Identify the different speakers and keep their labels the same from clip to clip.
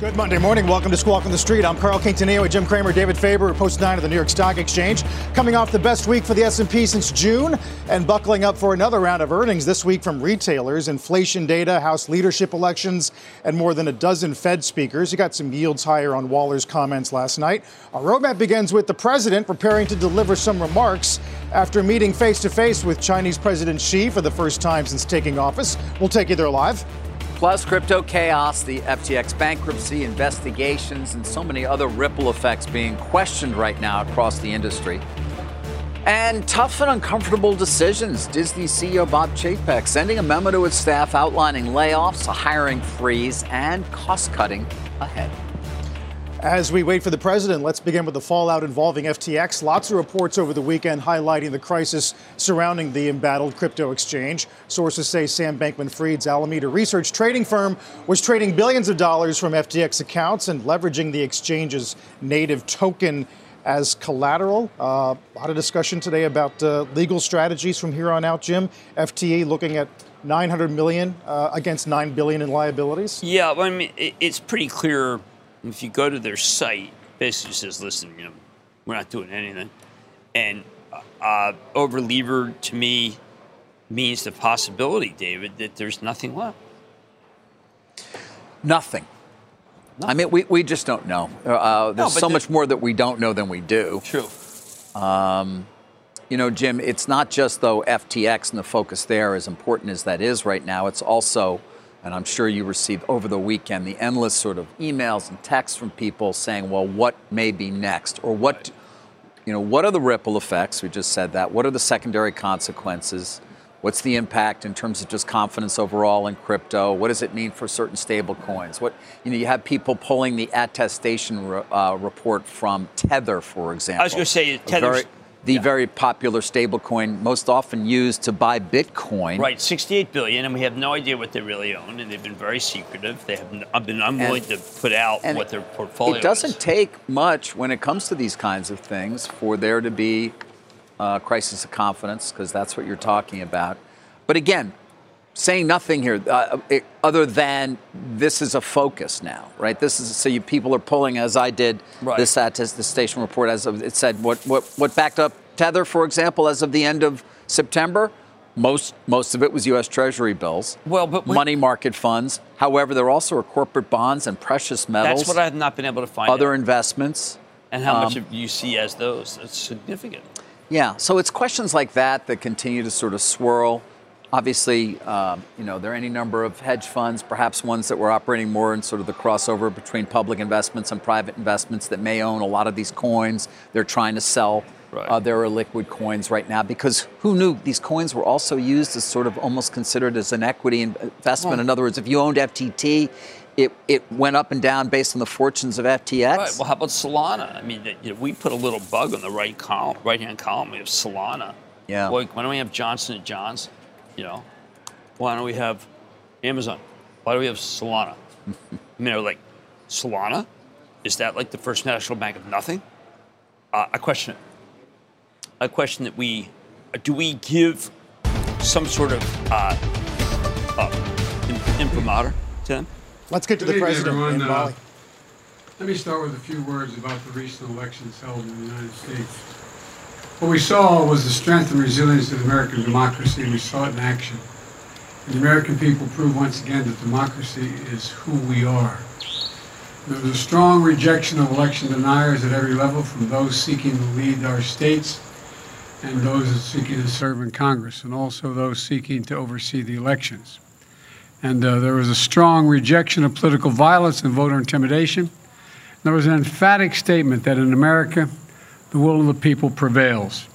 Speaker 1: Good Monday morning. Welcome to Squawk on the Street. I'm Carl Quintanilla with Jim Cramer, David Faber, Post 9 of the New York Stock Exchange. Coming off the best week for the S&P since June and buckling up for another round of earnings this week from retailers, inflation data, House leadership elections, and more than a dozen Fed speakers. You got some yields higher on Waller's comments last night. Our roadmap begins with the president preparing to deliver some remarks after meeting face to face with Chinese President Xi for the first time since taking office. We'll take you there live
Speaker 2: plus crypto chaos, the FTX bankruptcy, investigations, and so many other ripple effects being questioned right now across the industry. And tough and uncomfortable decisions. Disney CEO Bob Chapek sending a memo to its staff outlining layoffs, a hiring freeze, and cost cutting ahead.
Speaker 1: As we wait for the president, let's begin with the fallout involving FTX. Lots of reports over the weekend highlighting the crisis surrounding the embattled crypto exchange. Sources say Sam Bankman Fried's Alameda research trading firm was trading billions of dollars from FTX accounts and leveraging the exchange's native token as collateral. Uh, a lot of discussion today about uh, legal strategies from here on out, Jim. FTX looking at 900 million uh, against 9 billion in liabilities.
Speaker 3: Yeah, I mean, it's pretty clear if you go to their site, basically says, listen, you know, we're not doing anything. And uh, overlevered to me means the possibility, David, that there's nothing left.
Speaker 2: Nothing. nothing. I mean, we, we just don't know. Uh, there's no, so much more that we don't know than we do.
Speaker 3: True.
Speaker 2: Um, you know, Jim, it's not just though FTX and the focus there, as important as that is right now. It's also and I'm sure you received over the weekend the endless sort of emails and texts from people saying, well, what may be next? Or what, you know, what are the ripple effects? We just said that. What are the secondary consequences? What's the impact in terms of just confidence overall in crypto? What does it mean for certain stable coins? What, you know, you have people pulling the attestation re, uh, report from Tether, for example.
Speaker 3: I was going to say Tether
Speaker 2: the yeah. very popular stablecoin most often used to buy Bitcoin.
Speaker 3: Right, 68 billion, and we have no idea what they really own, and they've been very secretive. They have been unwilling and, to put out what their portfolio.
Speaker 2: It doesn't
Speaker 3: is.
Speaker 2: take much when it comes to these kinds of things for there to be a crisis of confidence, because that's what you're talking about. But again, saying nothing here uh, it, other than this is a focus now, right? This is so you people are pulling as I did right. this attestation report as of it said what what what backed up Tether, for example, as of the end of September. Most most of it was U.S. Treasury bills,
Speaker 3: well, but
Speaker 2: money market funds. However, there also are corporate bonds and precious metals.
Speaker 3: That's what I have not been able to find.
Speaker 2: Other
Speaker 3: out.
Speaker 2: investments.
Speaker 3: And how um, much you see as those? It's significant.
Speaker 2: Yeah. So it's questions like that that continue to sort of swirl. Obviously, um, you know, there are any number of hedge funds, perhaps ones that were operating more in sort of the crossover between public investments and private investments that may own a lot of these coins. They're trying to sell right. uh, their liquid coins right now because who knew these coins were also used as sort of almost considered as an equity investment. In other words, if you owned FTT, it, it went up and down based on the fortunes of FTX.
Speaker 3: Right. Well, how about Solana? I mean, you know, we put a little bug on the right column, right hand column. We have Solana.
Speaker 2: Yeah.
Speaker 3: Boy, why don't we have Johnson and Johns? You know, why don't we have Amazon? Why do we have Solana? I mean, like Solana, is that like the First National Bank of nothing? Uh, I question it. I question that we do we give some sort of uh, uh, imprimatur to them?
Speaker 1: Let's get to Good the president everyone. Uh,
Speaker 4: let me start with a few words about the recent elections held in the United States. What we saw was the strength and resilience of American democracy, and we saw it in action. And the American people proved once again that democracy is who we are. There was a strong rejection of election deniers at every level, from those seeking to lead our states and those seeking to serve in Congress, and also those seeking to oversee the elections. And uh, there was a strong rejection of political violence and voter intimidation. There was an emphatic statement that in America, the will of the people prevails.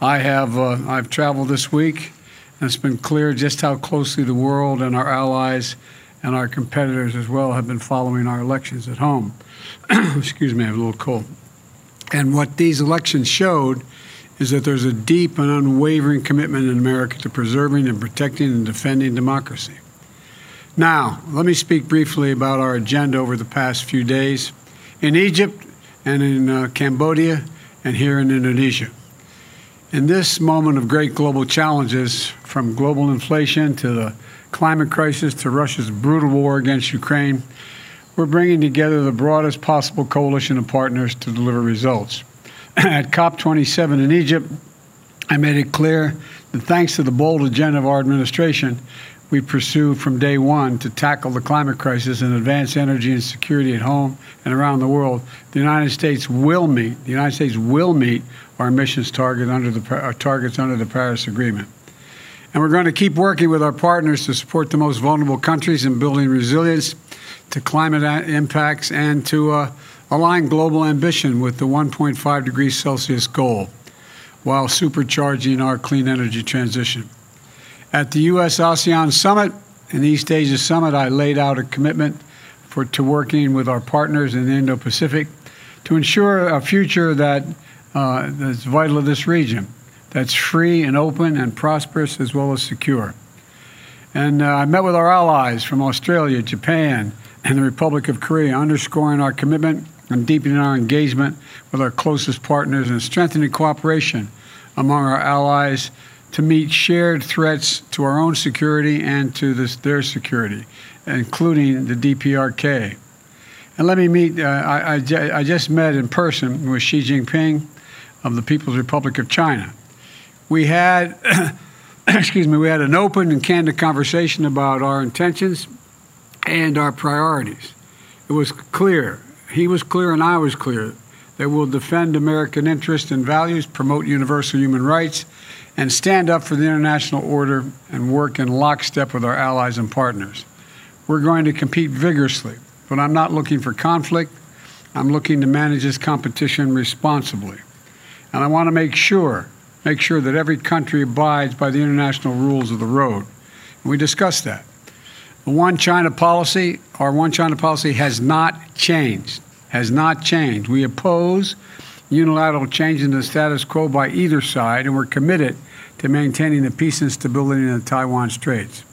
Speaker 4: I have uh, I've traveled this week, and it's been clear just how closely the world and our allies and our competitors as well have been following our elections at home. Excuse me, I have a little cold. And what these elections showed is that there's a deep and unwavering commitment in America to preserving and protecting and defending democracy. Now, let me speak briefly about our agenda over the past few days in Egypt and in uh, Cambodia and here in Indonesia. In this moment of great global challenges, from global inflation to the climate crisis to Russia's brutal war against Ukraine, we're bringing together the broadest possible coalition of partners to deliver results. At COP27 in Egypt, I made it clear that thanks to the bold agenda of our administration, we pursue from day one to tackle the climate crisis and advance energy and security at home and around the world, the United States will meet. The United States will meet our emissions target under the our targets under the Paris Agreement. And we're going to keep working with our partners to support the most vulnerable countries in building resilience to climate impacts and to uh, align global ambition with the 1.5 degrees Celsius goal while supercharging our clean energy transition. At the U.S. ASEAN Summit and East Asia Summit, I laid out a commitment for, to working with our partners in the Indo Pacific to ensure a future that uh, that's vital to this region, that's free and open and prosperous as well as secure. And uh, I met with our allies from Australia, Japan, and the Republic of Korea, underscoring our commitment and deepening our engagement with our closest partners and strengthening cooperation among our allies to meet shared threats to our own security and to this, their security, including the DPRK. And let me meet, uh, I, I, I, just met in person with Xi Jinping of the People's Republic of China. We had, excuse me, we had an open and candid conversation about our intentions and our priorities. It was clear, he was clear and I was clear, that we'll defend American interests and values, promote universal human rights, and stand up for the international order and work in lockstep with our allies and partners. We're going to compete vigorously, but I'm not looking for conflict. I'm looking to manage this competition responsibly. And I want to make sure, make sure that every country abides by the international rules of the road. And we discussed that. The one China policy, our one China policy has not changed, has not changed. We oppose unilateral change in the status quo by either side, and we're committed to maintaining the peace and stability in the Taiwan Straits.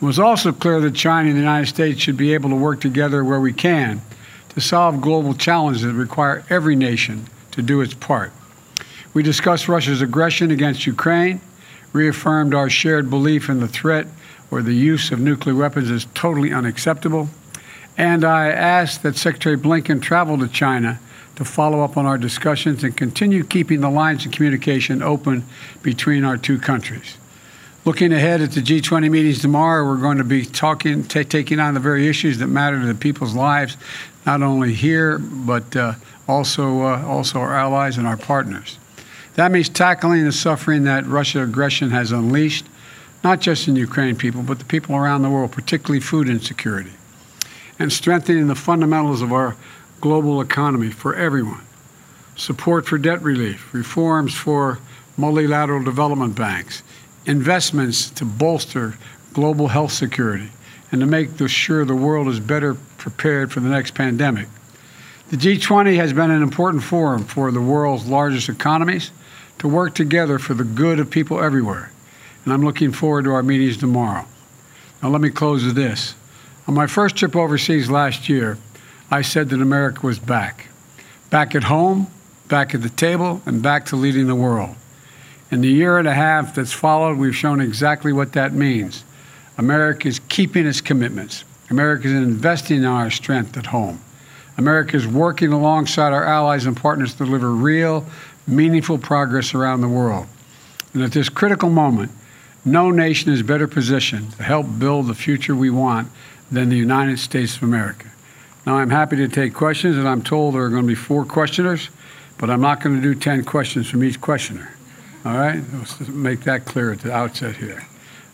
Speaker 4: It was also clear that China and the United States should be able to work together where we can to solve global challenges that require every nation to do its part. We discussed Russia's aggression against Ukraine, reaffirmed our shared belief in the threat or the use of nuclear weapons is totally unacceptable, and I asked that Secretary Blinken travel to China to follow up on our discussions and continue keeping the lines of communication open between our two countries. Looking ahead at the G20 meetings tomorrow, we're going to be talking, taking on the very issues that matter to the people's lives, not only here but uh, also uh, also our allies and our partners. That means tackling the suffering that Russia aggression has unleashed, not just in Ukraine people, but the people around the world, particularly food insecurity, and strengthening the fundamentals of our global economy for everyone, support for debt relief, reforms for multilateral development banks, investments to bolster global health security, and to make sure the world is better prepared for the next pandemic. The G20 has been an important forum for the world's largest economies to work together for the good of people everywhere. And I'm looking forward to our meetings tomorrow. Now, let me close with this. On my first trip overseas last year, I said that America was back. Back at home, back at the table, and back to leading the world. In the year and a half that's followed, we've shown exactly what that means. America is keeping its commitments. America is investing in our strength at home. America is working alongside our allies and partners to deliver real, meaningful progress around the world. And at this critical moment, no nation is better positioned to help build the future we want than the United States of America. Now, I'm happy to take questions, and I'm told there are going to be four questioners, but I'm not going to do 10 questions from each questioner. All right? Let's make that clear at the outset here.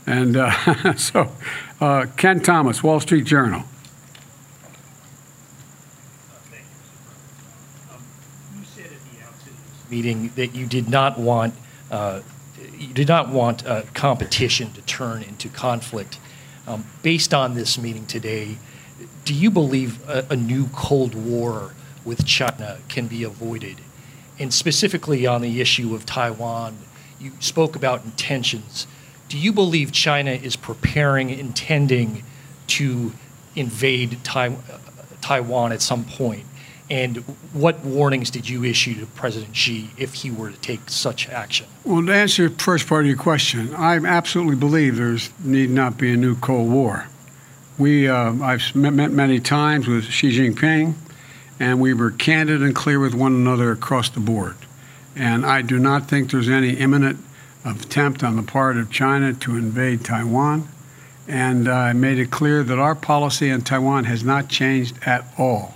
Speaker 4: And uh, so, uh, Ken Thomas, Wall Street Journal.
Speaker 5: meeting that you did not want uh, you did not want uh, competition to turn into conflict. Um, based on this meeting today, do you believe a, a, new Cold War with China can be avoided? And specifically on the issue of Taiwan, you spoke about intentions. Do you believe China is preparing, intending to invade tai- uh, Taiwan at some point? And what warnings did you issue to President Xi if he were to take such action?
Speaker 4: Well, to answer the first part of your question, I absolutely believe there need not be a new Cold War. We, uh, I've met many times with Xi Jinping, and we were candid and clear with one another across the board. And I do not think there's any imminent attempt on the part of China to invade Taiwan. And I made it clear that our policy on Taiwan has not changed at all.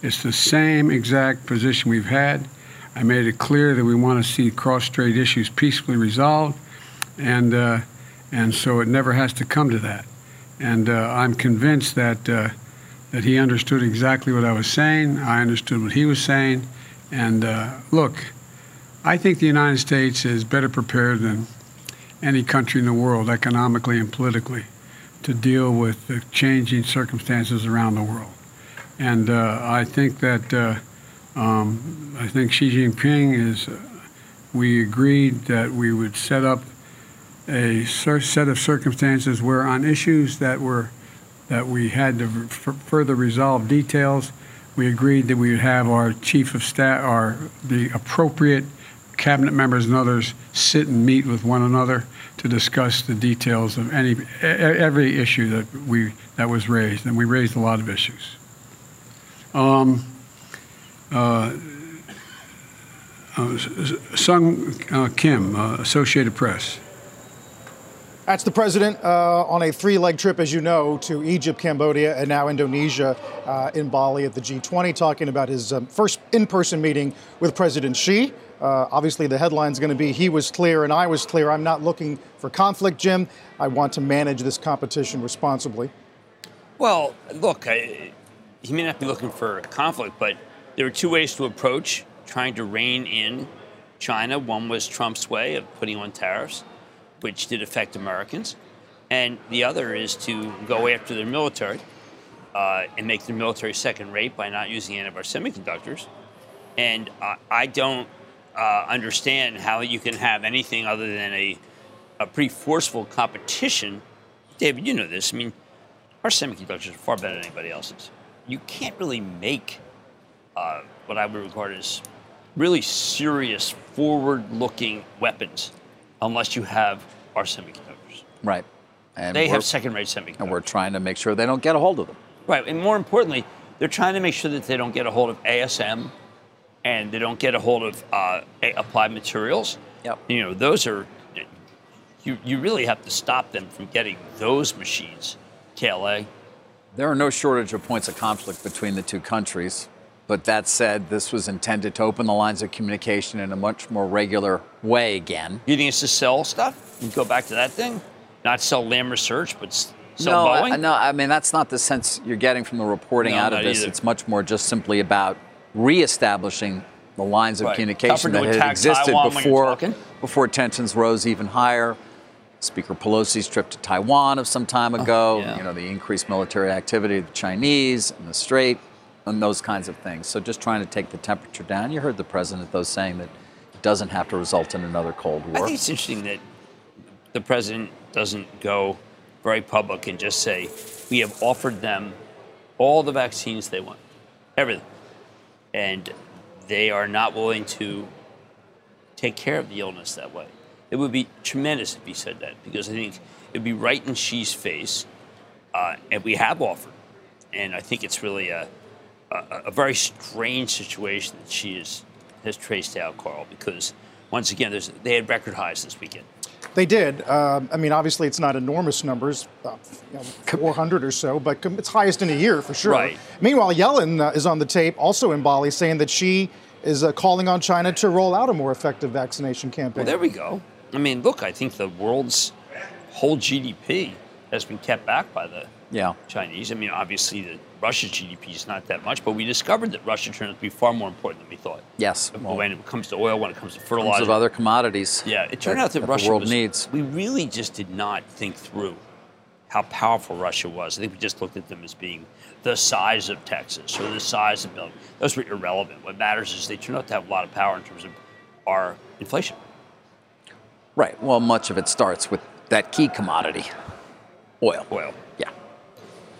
Speaker 4: It's the same exact position we've had. I made it clear that we want to see cross-strait issues peacefully resolved, and uh, and so it never has to come to that. And uh, I'm convinced that uh, that he understood exactly what I was saying. I understood what he was saying. And uh, look, I think the United States is better prepared than any country in the world, economically and politically, to deal with the changing circumstances around the world. And uh, I think that uh, um, I think Xi Jinping is. Uh, we agreed that we would set up a set of circumstances where, on issues that were that we had to further resolve details, we agreed that we would have our chief of staff, our the appropriate cabinet members and others sit and meet with one another to discuss the details of any every issue that we that was raised, and we raised a lot of issues. Um, uh, uh, Sung uh, Kim, uh, Associated Press.
Speaker 1: That's the president uh, on a three leg trip, as you know, to Egypt, Cambodia, and now Indonesia uh, in Bali at the G20, talking about his um, first in person meeting with President Xi. Uh, obviously, the headline is going to be He was clear and I was clear. I'm not looking for conflict, Jim. I want to manage this competition responsibly.
Speaker 3: Well, look, I, he may not be looking for conflict, but there are two ways to approach trying to rein in China. One was Trump's way of putting on tariffs, which did affect Americans. And the other is to go after their military uh, and make their military second rate by not using any of our semiconductors. And uh, I don't uh, understand how you can have anything other than a, a pretty forceful competition. David, you know this. I mean, our semiconductors are far better than anybody else's you can't really make uh, what I would regard as really serious, forward-looking weapons unless you have our semiconductors.
Speaker 2: Right.
Speaker 3: And they have second-rate semiconductors.
Speaker 2: And we're trying to make sure they don't get a hold of them.
Speaker 3: Right. And more importantly, they're trying to make sure that they don't get a hold of ASM and they don't get a hold of uh, applied materials.
Speaker 2: Yep.
Speaker 3: You know, those are, you, you really have to stop them from getting those machines, KLA,
Speaker 2: there are no shortage of points of conflict between the two countries. But that said, this was intended to open the lines of communication in a much more regular way again.
Speaker 3: You think it's to sell stuff? You go back to that thing? Not sell Lam Research, but sell
Speaker 2: no,
Speaker 3: Boeing?
Speaker 2: I, no, I mean, that's not the sense you're getting from the reporting
Speaker 3: no,
Speaker 2: out of this.
Speaker 3: Either.
Speaker 2: It's much more just simply about reestablishing the lines of
Speaker 3: right.
Speaker 2: communication that had existed before, before tensions rose even higher. Speaker Pelosi's trip to Taiwan of some time oh, ago,
Speaker 3: yeah.
Speaker 2: you know, the increased military activity of the Chinese and the Strait and those kinds of things. So just trying to take the temperature down. You heard the president, though, saying that it doesn't have to result in another Cold War.
Speaker 3: I think it's interesting that the president doesn't go very public and just say, we have offered them all the vaccines they want, everything. And they are not willing to take care of the illness that way. It would be tremendous if he said that because I think it would be right in Xi's face, uh, and we have offered. And I think it's really a, a, a very strange situation that she is, has traced out, Carl, because once again, they had record highs this weekend.
Speaker 1: They did. Uh, I mean, obviously, it's not enormous numbers, uh, you know, 400 or so, but it's highest in a year for sure.
Speaker 3: Right.
Speaker 1: Meanwhile, Yellen uh, is on the tape, also in Bali, saying that she is uh, calling on China to roll out a more effective vaccination campaign.
Speaker 3: Well, there we go. I mean, look, I think the world's whole GDP has been kept back by the
Speaker 2: Yeah.
Speaker 3: Chinese. I mean, obviously, the Russia's GDP is not that much, but we discovered that Russia turned out to be far more important than we thought.
Speaker 2: Yes. Well,
Speaker 3: when it comes to oil, when it comes to
Speaker 2: terms of other commodities.
Speaker 3: yeah, it turned
Speaker 2: that-
Speaker 3: out that,
Speaker 2: that
Speaker 3: Russia
Speaker 2: the world
Speaker 3: was,
Speaker 2: needs.
Speaker 3: We really just did not think through how powerful Russia was. I think we just looked at them as being the size of Texas or the size of Belgium. Those were irrelevant. What matters is they turned out to have a lot of power in terms of our inflation.
Speaker 2: Right. Well, much of it starts with that key commodity, oil.
Speaker 3: Oil.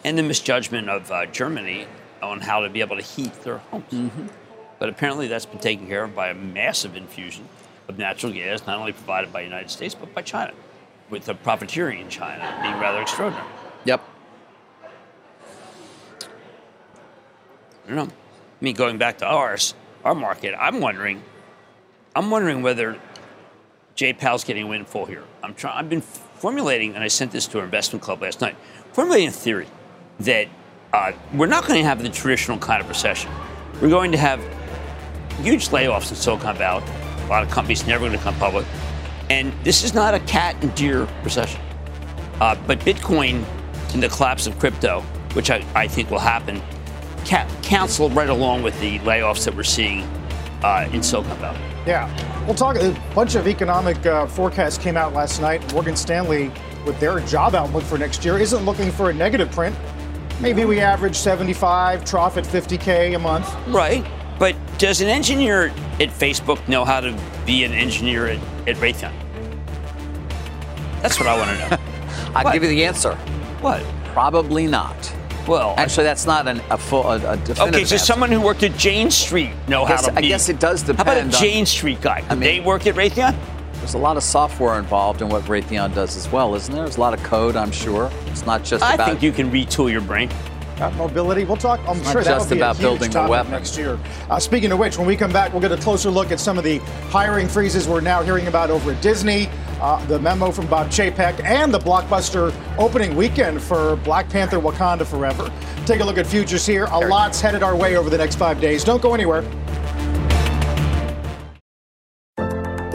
Speaker 3: And the misjudgment of uh, Germany on how to be able to heat their homes.
Speaker 2: Mm-hmm.
Speaker 3: But apparently, that's been taken care of by a massive infusion of natural gas, not only provided by the United States but by China, with the profiteering in China being rather extraordinary.
Speaker 2: Yep.
Speaker 3: I don't know. I mean, going back to ours, our market, I'm wondering, I'm wondering whether Jay Powell's getting a windfall here. I'm trying. I've been formulating, and I sent this to our investment club last night. Formulating a theory that uh, we're not going to have the traditional kind of recession. We're going to have huge layoffs in Silicon Valley. A lot of companies never going to come public, and this is not a cat and deer recession. Uh, but Bitcoin and the collapse of crypto, which I, I think will happen, ca- counsel right along with the layoffs that we're seeing uh, in Silicon Valley.
Speaker 1: Yeah. We'll talk. A bunch of economic uh, forecasts came out last night. Morgan Stanley, with their job outlook for next year, isn't looking for a negative print. Maybe we average 75, trough at 50K a month.
Speaker 3: Right. But does an engineer at Facebook know how to be an engineer at, at Raytheon? That's what I want to know.
Speaker 2: I'll
Speaker 3: What?
Speaker 2: give you the answer.
Speaker 3: what?
Speaker 2: Probably not.
Speaker 3: Well,
Speaker 2: Actually, that's not an, a full, a, a definitive
Speaker 3: okay, so
Speaker 2: answer.
Speaker 3: someone who worked at Jane Street know
Speaker 2: I guess,
Speaker 3: how to
Speaker 2: I guess it does depend.
Speaker 3: How about a
Speaker 2: depend. on,
Speaker 3: Jane Street guy? Could
Speaker 2: I mean-
Speaker 3: they work at Raytheon?
Speaker 2: There's a lot of software involved in what Raytheon does as well, isn't there? There's a lot of code, I'm sure. It's not just
Speaker 3: I
Speaker 2: about.
Speaker 3: think you can retool your brain.
Speaker 1: Got mobility. We'll talk. I'm
Speaker 2: not
Speaker 1: sure that'll
Speaker 2: just about
Speaker 1: a huge
Speaker 2: building the
Speaker 1: topic
Speaker 2: weapon.
Speaker 1: next year. Uh, speaking of which, when we come back, we'll get a closer look at some of the hiring freezes we're now hearing about over at Disney, uh, the memo from Bob Chapek, and the blockbuster opening weekend for Black Panther: Wakanda Forever. Take a look at futures here. A lot's headed our way over the next five days. Don't go anywhere.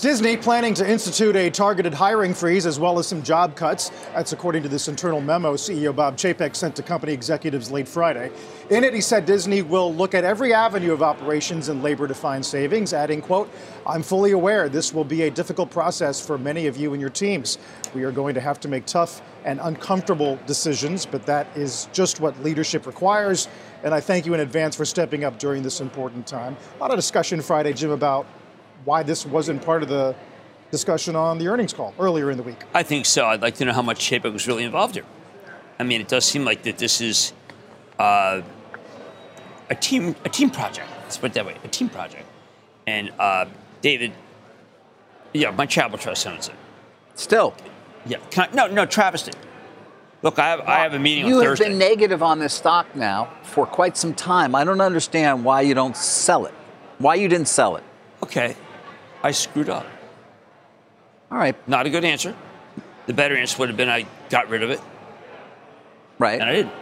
Speaker 1: Disney planning to institute a targeted hiring freeze as well as some job cuts. That's according to this internal memo CEO Bob Chapek sent to company executives late Friday. In it, he said Disney will look at every avenue of operations and labor to find savings, adding, quote, I'm fully aware this will be a difficult process for many of you and your teams. We are going to have to make tough and uncomfortable decisions, but that is just what leadership requires. And I thank you in advance for stepping up during this important time. A lot of discussion Friday, Jim, about why this wasn't part of the discussion on the earnings call earlier in the week.
Speaker 3: I think so. I'd like to know how much Chapek was really involved here. I mean, it does seem like that this is uh, a team a team project. Let's put it that way, a team project. And uh, David, yeah, my travel trust owns it.
Speaker 2: Still,
Speaker 3: Yeah, Can I, no, no, travesty. Look, I have, I have a meeting
Speaker 2: you
Speaker 3: on
Speaker 2: have been negative on this stock now for quite some time. I don't understand why you don't sell it. Why you didn't sell it?
Speaker 3: okay, I screwed up.
Speaker 2: All right,
Speaker 3: Not a good answer. The better answer would have been I got rid of it,
Speaker 2: right.
Speaker 3: and I didn't.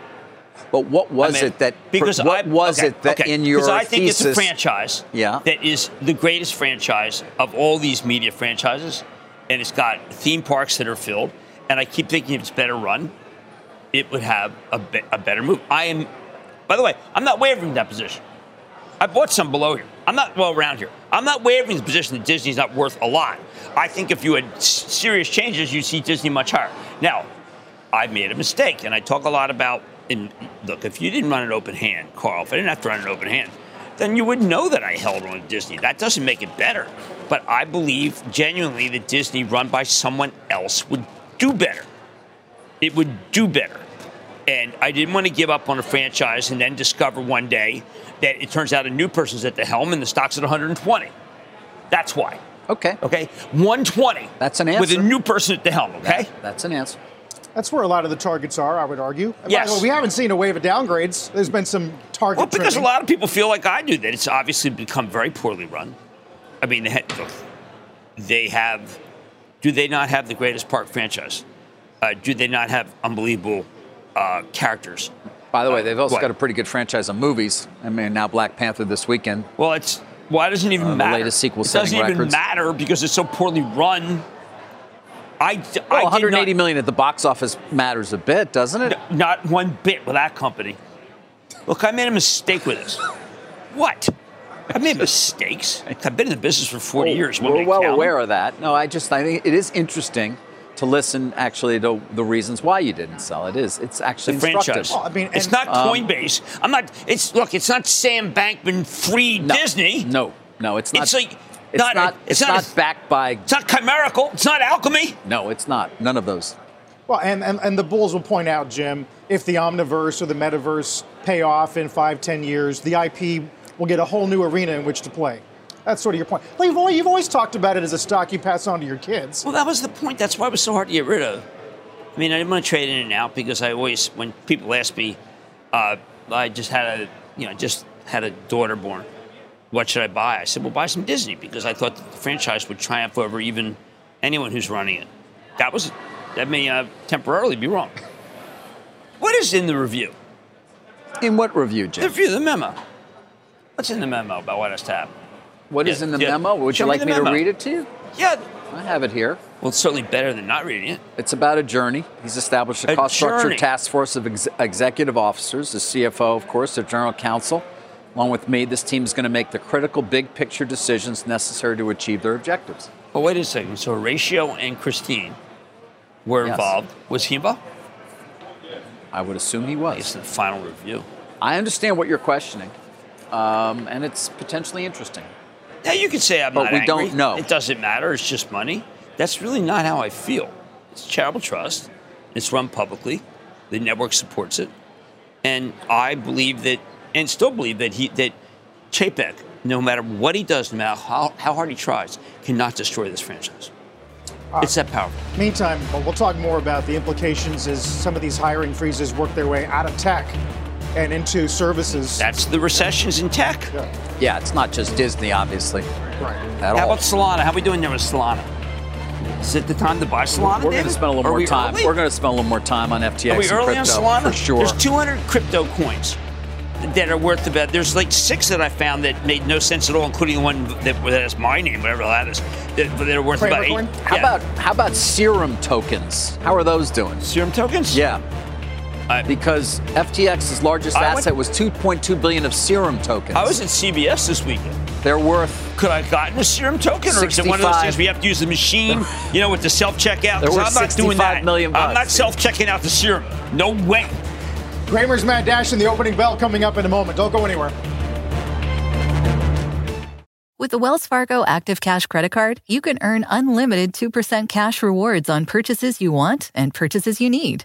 Speaker 2: But what was
Speaker 3: I mean,
Speaker 2: it that
Speaker 3: because
Speaker 2: what
Speaker 3: I,
Speaker 2: was
Speaker 3: okay,
Speaker 2: it that
Speaker 3: okay,
Speaker 2: in your
Speaker 3: because I think
Speaker 2: thesis?
Speaker 3: it's a franchise
Speaker 2: Yeah.
Speaker 3: that is the greatest franchise of all these media franchises, and it's got theme parks that are filled. And I keep thinking if it's better run, it would have a, be- a better move. I am, by the way, I'm not wavering that position. I bought some below here. I'm not well around here. I'm not wavering the position that Disney's not worth a lot. I think if you had serious changes, you'd see Disney much higher. Now, I've made a mistake. And I talk a lot about, in, look, if you didn't run an open hand, Carl, if I didn't have to run an open hand, then you would know that I held on to Disney. That doesn't make it better. But I believe genuinely that Disney, run by someone else, would do better. It would do better. And I didn't want to give up on a franchise and then discover one day that it turns out a new person's at the helm and the stock's at 120. That's why.
Speaker 2: Okay.
Speaker 3: Okay. 120.
Speaker 2: That's an answer.
Speaker 3: With a new person at the helm, okay?
Speaker 2: That, that's an answer.
Speaker 1: That's where a lot of the targets are, I would argue.
Speaker 3: Yes.
Speaker 1: by the way, we haven't seen a wave of downgrades. There's been some target
Speaker 3: Well, because
Speaker 1: trimming.
Speaker 3: a lot of people feel like I do that it's obviously become very poorly run. I mean, they, had, they have. Do they not have the greatest park franchise? Uh, do they not have unbelievable uh, characters?
Speaker 2: By the way, they've also
Speaker 3: What?
Speaker 2: got a pretty good franchise of movies. I mean, now Black Panther this weekend.
Speaker 3: Well, it's why doesn't it even
Speaker 2: Uh, the
Speaker 3: matter?
Speaker 2: latest sequel
Speaker 3: it doesn't even matter because it's so poorly run. I,
Speaker 2: Well,
Speaker 3: I
Speaker 2: 180
Speaker 3: not,
Speaker 2: million at the box office matters a bit, doesn't it?
Speaker 3: Not one bit with that company. Look, I made a mistake with this. What? I made mistakes. I've been in the business for 40 years. Want me
Speaker 2: We're well aware of that. No, I just I think it is interesting to listen actually to the reasons why you didn't sell. It is. It's actually
Speaker 3: the
Speaker 2: instructive.
Speaker 3: franchise.
Speaker 1: Well, I mean,
Speaker 3: it's
Speaker 1: and-
Speaker 3: not
Speaker 2: Um,
Speaker 3: Coinbase. I'm not. It's look. It's not Sam Bankman Fried
Speaker 2: No,
Speaker 3: Disney.
Speaker 2: No, no, it's not.
Speaker 3: It's like
Speaker 2: it's
Speaker 3: not.
Speaker 2: not.
Speaker 3: it's,
Speaker 2: It's,
Speaker 3: not.
Speaker 2: not backed by.
Speaker 3: it's not chimerical. It's not alchemy.
Speaker 2: No, it's not. None of those.
Speaker 1: Well, and, and, and the Bulls will point out, Jim, if the omniverse or the metaverse pay off in five, ten years, the IP will get a whole new arena in which to play. That's sort of your point. Well, you've always, you've always talked about it as a stock you pass on to your kids.
Speaker 3: Well, that was the point. That's why it was so hard to get rid of. I mean, I didn't want to trade in and out because I always, when people ask me, uh, I just had a, you know, just had a daughter born. What should I buy? I said, well, buy some Disney because I thought that the franchise would triumph over even anyone who's running it. That was, that may uh, temporarily be wrong. What is in the review?
Speaker 2: In what review,
Speaker 3: The
Speaker 2: Jim?
Speaker 3: review, the memo. What's in the memo about what has to happen?
Speaker 2: What is
Speaker 3: Yeah,
Speaker 2: in the
Speaker 3: yeah.
Speaker 2: memo? Would
Speaker 3: Show
Speaker 2: you like
Speaker 3: the
Speaker 2: me, to read it to you?
Speaker 3: Yeah.
Speaker 2: I have it here.
Speaker 3: Well, it's certainly better than not reading it.
Speaker 2: It's about a journey. He's established a,
Speaker 3: A
Speaker 2: cost structure task force of ex- executive officers, the CFO, of course, the general counsel. Along with me, this team is going to make the critical big picture decisions necessary to achieve their objectives.
Speaker 3: But wait a second. So Horacio and Christine were
Speaker 2: Yes.
Speaker 3: involved. Was he involved?
Speaker 2: I would assume he was.
Speaker 3: It's the final review.
Speaker 2: I understand what you're questioning, um, and it's potentially interesting.
Speaker 3: Yeah, you can say I'm
Speaker 2: But
Speaker 3: not
Speaker 2: we
Speaker 3: angry.
Speaker 2: don't know.
Speaker 3: It doesn't matter. It's just money. That's really not how I feel. It's a charitable trust. It's run publicly. The network supports it, and I believe that, and still believe that he that Chapek, no matter what he does, no matter how, how hard he tries, cannot destroy this franchise. it's that powerful.
Speaker 1: Meantime, well, we'll talk more about the implications as some of these hiring freezes work their way out of tech and into services.
Speaker 3: That's the recessions in tech.
Speaker 2: Yeah, it's not just Disney, obviously,
Speaker 1: right.
Speaker 2: at
Speaker 3: How
Speaker 2: all.
Speaker 3: about Solana? How are we doing there with Solana? Is it the time to buy Solana?
Speaker 2: We're going to spend a little
Speaker 3: Are
Speaker 2: more
Speaker 3: we
Speaker 2: time.
Speaker 3: early?
Speaker 2: We're going to spend a little more time on FTX
Speaker 3: Are we
Speaker 2: and
Speaker 3: early
Speaker 2: crypto
Speaker 3: on Solana?
Speaker 2: for sure.
Speaker 3: There's 200 crypto coins that are worth about. There's like six that I found that made no sense at all, including one that, that has my name, whatever that is, that, that are worth
Speaker 1: Cramer
Speaker 3: about eight.
Speaker 1: coin?
Speaker 2: How
Speaker 3: yeah.
Speaker 2: about how about serum tokens? How are those doing?
Speaker 3: serum tokens?
Speaker 2: Yeah,
Speaker 3: I,
Speaker 2: because FTX's largest
Speaker 3: I went-
Speaker 2: asset was 2.2 billion of serum tokens.
Speaker 3: I was at CVS this weekend.
Speaker 2: They're worth
Speaker 3: Could I have gotten a serum token, or is it one of those
Speaker 2: 65.
Speaker 3: things we have to use the machine, you know, with the self checkout?
Speaker 2: They're worth
Speaker 3: I'm not doing that.
Speaker 2: million
Speaker 3: I'm not self checking out the serum. No way.
Speaker 1: Cramer's Mad Dash and the opening bell coming up in a moment. Don't go anywhere.
Speaker 6: With the Wells Fargo Active Cash Credit Card, you can earn unlimited 2% cash rewards on purchases you want and purchases you need.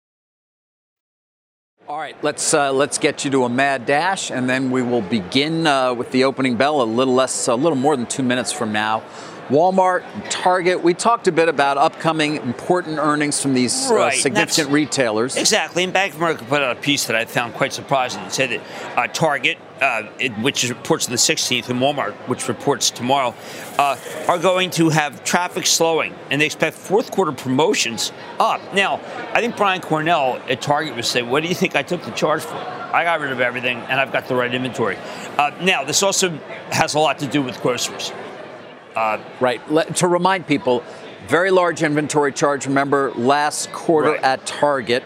Speaker 2: All right, let's uh, let's get you to a mad dash, and then we will begin uh, with the opening bell a little less, a little more than two minutes from now. Walmart, Target. We talked a bit about upcoming important earnings from these uh, significant
Speaker 3: that's-
Speaker 2: retailers.
Speaker 3: Exactly. And Bank of America put out a piece that I found quite surprising. It said that uh, Target, uh, it, which reports on the 16th, and Walmart, which reports tomorrow, uh, are going to have traffic slowing, and they expect fourth quarter promotions up. Now, I think Brian Cornell at Target would say, "What do you think I took the charge for?" I got rid of everything, and I've got the right inventory. Uh, now, this also has a lot to do with groceries.
Speaker 2: Uh, right. Let, to remind people, very large inventory charge. Remember, last quarter
Speaker 3: Right.
Speaker 2: at Target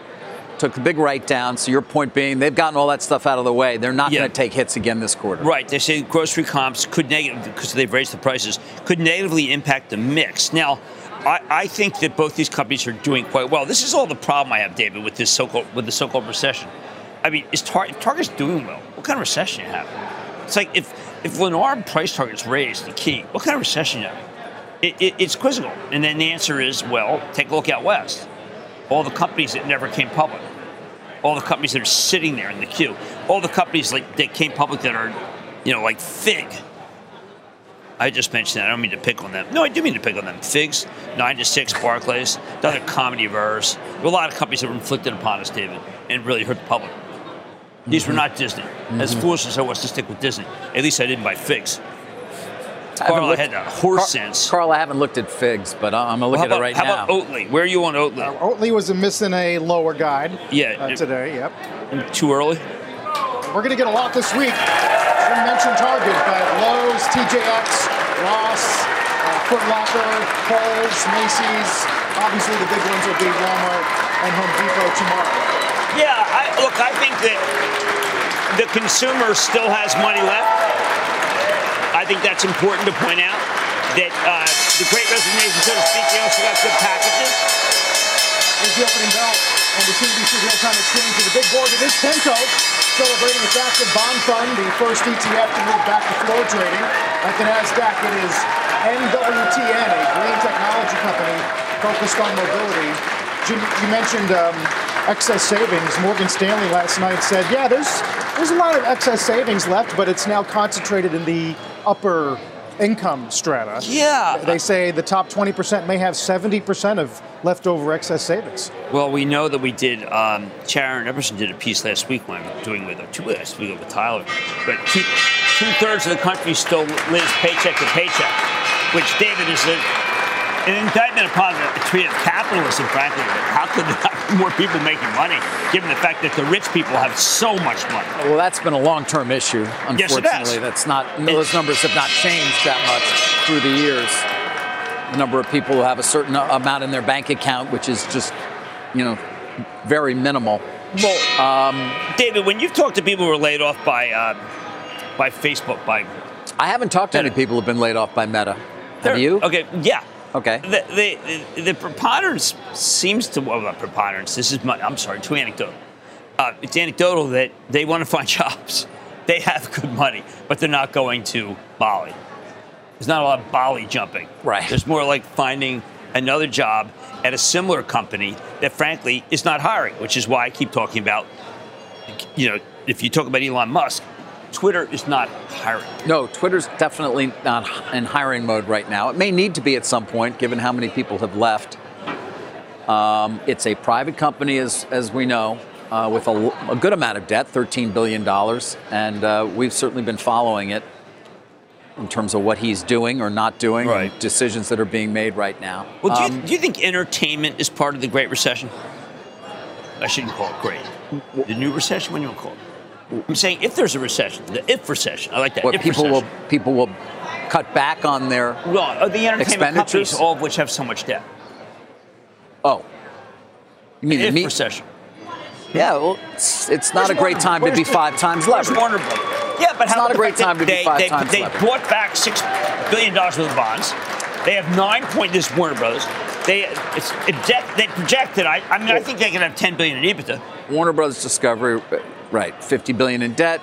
Speaker 2: took the big write down. So your point being, they've gotten all that stuff out of the way. They're not
Speaker 3: Yeah.
Speaker 2: going to take hits again this quarter.
Speaker 3: Right. They say grocery comps could negatively, because they've raised the prices, could negatively impact the mix. Now, I, I think that both these companies are doing quite well. This is all the problem I have, David, with this so-called with the so-called recession. I mean, is Tar- if Target's doing well? What kind of recession you have? It's like if if Lennar price targets raised the key, what kind of recession you have? It, it, it's quizzical. And then the answer is, well, take a look out west. All the companies that never came public all the companies that are sitting there in the queue, all the companies like that came public that are, you know, like Fig. I just mentioned that. I don't mean to pick on them. No, I do mean to pick on them. Figs, nine to six, Barclays, another comedy of errors. There were a lot of companies that were inflicted upon us, David, and really hurt the public. These were mm-hmm. not Disney. As mm-hmm. foolish as I was to stick with Disney, at least I didn't buy figs.
Speaker 2: Haven't
Speaker 3: Carl, I
Speaker 2: looked-
Speaker 3: had the horse
Speaker 2: Car-
Speaker 3: sense.
Speaker 2: Carl, I haven't looked at figs, but I'm going to look
Speaker 3: how
Speaker 2: at it right
Speaker 3: how
Speaker 2: now.
Speaker 3: about Oatly? Where are you on Oatly?
Speaker 1: Oatley was missing a lower guide
Speaker 3: Yeah,
Speaker 1: uh, today. Yep.
Speaker 3: Too early?
Speaker 1: We're going to get a lot this week. Jim mentioned Target, but Lowe's, TJX, Ross, uh, Foot Locker, Kohl's, Macy's. Obviously, the big ones will be Walmart and Home Depot tomorrow.
Speaker 3: Yeah, I, look, I think that the consumer still has money left. I think that's important to point out. That uh, the great resignation, so to speak, they also got good packages.
Speaker 1: Here's the opening bell on the CNBC Real-Time Exchange. And the big board, it is PIMCO, celebrating its active bond fund, the first ETF to move back to floor trading. At the NASDAQ, it is NWTN, a green technology company focused on mobility. Jim, you mentioned um, excess savings. Morgan Stanley last night said, yeah, there's, there's a lot of excess savings left, but it's now concentrated in the upper income strata.
Speaker 3: Yeah.
Speaker 1: They say the top 20% may have 70% of leftover excess savings.
Speaker 3: Well, we know that we did. Um, Sharon Epperson did a piece last week when I'm doing with two last week with Tyler. But two two thirds of the country still lives paycheck to paycheck, which David is a, indictment upon the tree of capitalism. Frankly, how could there not be more people making money, given the fact that the rich people have so much money?
Speaker 2: Well, that's been a long-term issue.
Speaker 3: Unfortunately, Yes, it has.
Speaker 2: That's not. Those numbers have not changed that much through the years. The number of people who have a certain amount in their bank account, which is just, you know, very minimal.
Speaker 3: Well, um, David, when you've talked to people who were laid off by uh, by Facebook, by
Speaker 2: I haven't talked to any people who've been laid off by Meta. Have you?
Speaker 3: Okay, yeah.
Speaker 2: Okay.
Speaker 3: The, the, the preponderance seems to, well, not preponderance, this is, my, I'm sorry, too anecdotal. Uh, it's anecdotal that they want to find jobs. They have good money, but they're not going to Bali. There's not a lot of Bali jumping.
Speaker 2: Right.
Speaker 3: There's more like finding another job at a similar company that, frankly, is not hiring, which is why I keep talking about, you know, if you talk about Elon Musk, Twitter is not hiring.
Speaker 2: No, Twitter's definitely not in hiring mode right now. It may need to be at some point, given how many people have left. Um, it's a private company, as, as we know, uh, with a, a good amount of debt, $13 billion, and uh, we've certainly been following it in terms of what he's doing or not doing, and
Speaker 3: Right.
Speaker 2: decisions that are being made right now.
Speaker 3: Well, do,
Speaker 2: Um,
Speaker 3: you, do you think entertainment is part of the Great Recession? I shouldn't call it great. The new recession, when you want to call it? I'm saying if there's a recession, the if recession. I like that. if
Speaker 2: people
Speaker 3: recession.
Speaker 2: will people will cut back on their
Speaker 3: Well, uh, the entertainment companies, all of which have so much debt.
Speaker 2: oh. You mean the
Speaker 3: If
Speaker 2: me-
Speaker 3: recession.
Speaker 2: Yeah, well, it's, it's not
Speaker 3: Where's
Speaker 2: a great time to be five times leveraged.
Speaker 3: Warner Brothers? Yeah, but how
Speaker 2: not
Speaker 3: about
Speaker 2: a
Speaker 3: the
Speaker 2: great time to be
Speaker 3: they,
Speaker 2: five
Speaker 3: they,
Speaker 2: times
Speaker 3: they
Speaker 2: levered.
Speaker 3: bought back six billion dollars worth of bonds. They have nine point. This Warner Brothers. They it's, project, they projected. I, I mean, I think they can have ten billion in EBITDA.
Speaker 2: Warner Brothers Discovery, right, 50 billion in debt.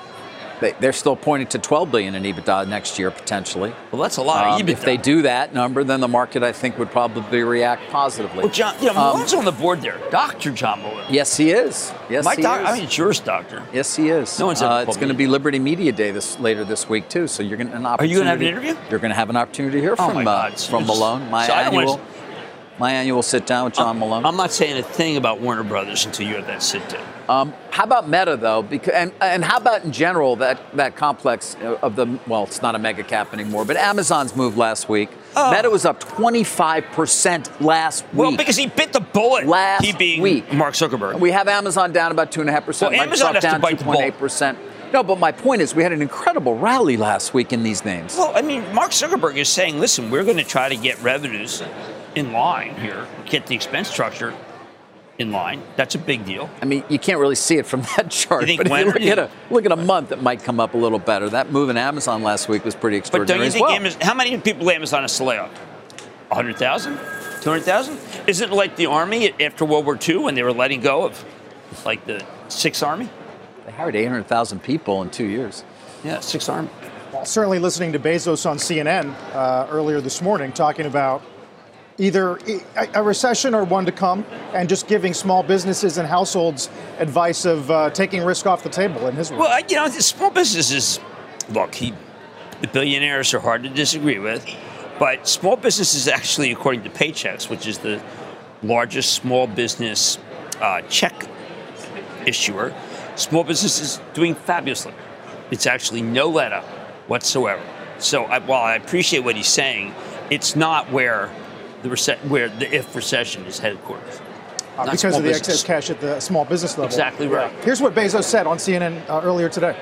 Speaker 2: They, they're still pointing to 12 billion in EBITDA next year potentially.
Speaker 3: Well, that's a lot
Speaker 2: Um,
Speaker 3: of EBITDA.
Speaker 2: If they do that number, then the market I think would probably react positively.
Speaker 3: well, John, you know,
Speaker 2: Um,
Speaker 3: Malone's on the board there, Doctor John Malone.
Speaker 2: yes, he is. Yes,
Speaker 3: My
Speaker 2: he
Speaker 3: doc,
Speaker 2: is.
Speaker 3: I mean, it's yours, doctor.
Speaker 2: yes, he is.
Speaker 3: No one's
Speaker 2: uh, it's going to be Liberty Media Day this later this week too. So you're going to an opportunity.
Speaker 3: Are you gonna have an interview?
Speaker 2: You're going to have an opportunity to hear
Speaker 3: Oh
Speaker 2: from uh, from Malone. My
Speaker 3: so I don't wanna-
Speaker 2: annual my annual sit down with John Malone.
Speaker 3: I'm not saying a thing about Warner Brothers until you have that sit down.
Speaker 2: Um, how about Meta though? Because and, and how about in general that that complex of the well, it's not a mega cap anymore, but Amazon's move last week.
Speaker 3: Oh.
Speaker 2: Meta was up 25 percent last week.
Speaker 3: Well, because he bit the bullet.
Speaker 2: last
Speaker 3: he being
Speaker 2: week,
Speaker 3: Mark Zuckerberg.
Speaker 2: We have Amazon down about two and a half percent.
Speaker 3: Well, Amazon
Speaker 2: Microsoft
Speaker 3: has to
Speaker 2: down
Speaker 3: bite the bullet.
Speaker 2: 2.8 percent. No, but my point is, we had an incredible rally last week in these names.
Speaker 3: Well, I mean, Mark Zuckerberg is saying, listen, we're going to try to get revenues in line here, get the expense structure in line. That's a big deal.
Speaker 2: I mean, you can't really see it from that chart,
Speaker 3: You think
Speaker 2: but if
Speaker 3: when-
Speaker 2: you look at a look at a month, it might come up a little better. That move in Amazon last week was pretty extraordinary.
Speaker 3: But don't you
Speaker 2: as
Speaker 3: think
Speaker 2: well.
Speaker 3: Amazon, how many people Amazon has to lay off? 100,000? 200,000? Isn't it like the Army after World War II when they were letting go of like the Sixth Army?
Speaker 2: They hired 800,000 people in two years.
Speaker 3: Yeah, Sixth Army.
Speaker 1: Well, certainly listening to Bezos on CNN uh, earlier this morning talking about either a, recession or one to come and just giving small businesses and households advice of uh, taking risk off the table in his words.
Speaker 3: Well, you know, small businesses, look, he, the billionaires are hard to disagree with, but small businesses actually, according to Paychex, which is the largest small business uh, check issuer, small business is doing fabulously. It's actually no let up whatsoever. So I, while I appreciate what he's saying, it's not where the rece- where the if recession is headquarters.
Speaker 1: Uh, because of the
Speaker 3: business.
Speaker 1: excess cash at the small business level.
Speaker 3: Exactly right.
Speaker 1: Here's what Bezos said on CNN uh, earlier today.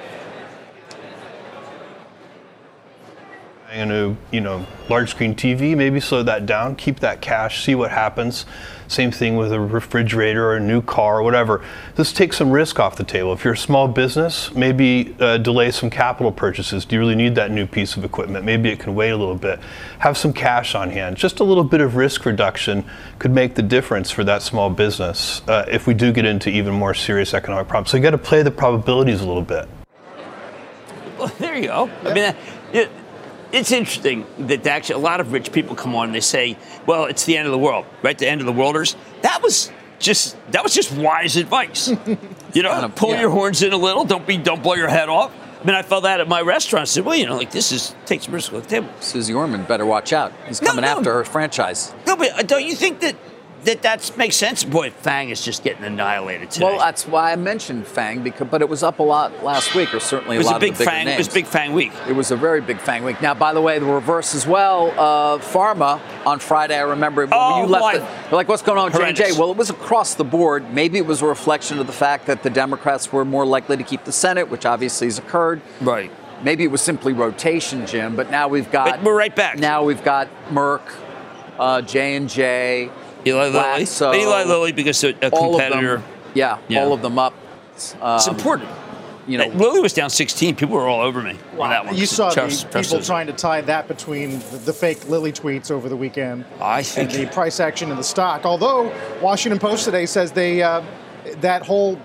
Speaker 7: a new, you know, large screen TV, maybe slow that down, keep that cash, see what happens. Same thing with a refrigerator or a new car or whatever. This takes some risk off the table. If you're a small business, maybe uh, delay some capital purchases. Do you really need that new piece of equipment? Maybe it can wait a little bit. Have some cash on hand. Just a little bit of risk reduction could make the difference for that small business uh, if we do get into even more serious economic problems. So you got to play the probabilities a little bit.
Speaker 3: Well, there you go. I mean, it's interesting that actually a lot of rich people come on and they say, "Well, it's the end of the world, right? The end of the worlders." That was just that was just wise advice. you know, pull
Speaker 2: yeah.
Speaker 3: your horns in a little. Don't be don't blow your head off. I mean, I felt that at my restaurant. I said, "Well, you know, like this is takes some risk off the table."
Speaker 2: Suze Orman better watch out. He's coming
Speaker 3: no.
Speaker 2: after her franchise.
Speaker 3: No, but uh, don't you think that that that makes sense? Boy, Fang is just getting annihilated today.
Speaker 2: Well, that's why I mentioned Fang, because but it was up a lot last week, or certainly
Speaker 3: it was
Speaker 2: a
Speaker 3: a big
Speaker 2: of the
Speaker 3: Fang.
Speaker 2: names.
Speaker 3: It was big Fang week.
Speaker 2: It was a very big Fang week. Now, by the way, the reverse as well. Uh, Pharma on Friday, I remember when
Speaker 3: Oh,
Speaker 2: you left. The, like, what's going on, J and J? Well, it was across the board. Maybe it was a reflection of the fact that the Democrats were more likely to keep the Senate, which obviously has occurred.
Speaker 3: Right.
Speaker 2: Maybe it was simply rotation, Jim. But now we've got.
Speaker 3: But we're right back.
Speaker 2: Now we've got Merck, uh, J and J.
Speaker 3: Eli Lilly.
Speaker 2: Glaxo,
Speaker 3: Eli Lilly because a, a
Speaker 2: all
Speaker 3: competitor.
Speaker 2: Of them, yeah,
Speaker 3: Yeah.
Speaker 2: all of them up. Um,
Speaker 3: It's important.
Speaker 2: You know,
Speaker 3: Lilly was down 16. People were all over me on that one.
Speaker 1: You saw
Speaker 3: Trust-
Speaker 1: the
Speaker 3: trust
Speaker 1: people
Speaker 3: us.
Speaker 1: trying to tie that between the, the fake Lilly tweets over the weekend
Speaker 3: I
Speaker 1: and
Speaker 3: think
Speaker 1: the price action in the stock. Although Washington Post today says they uh, that whole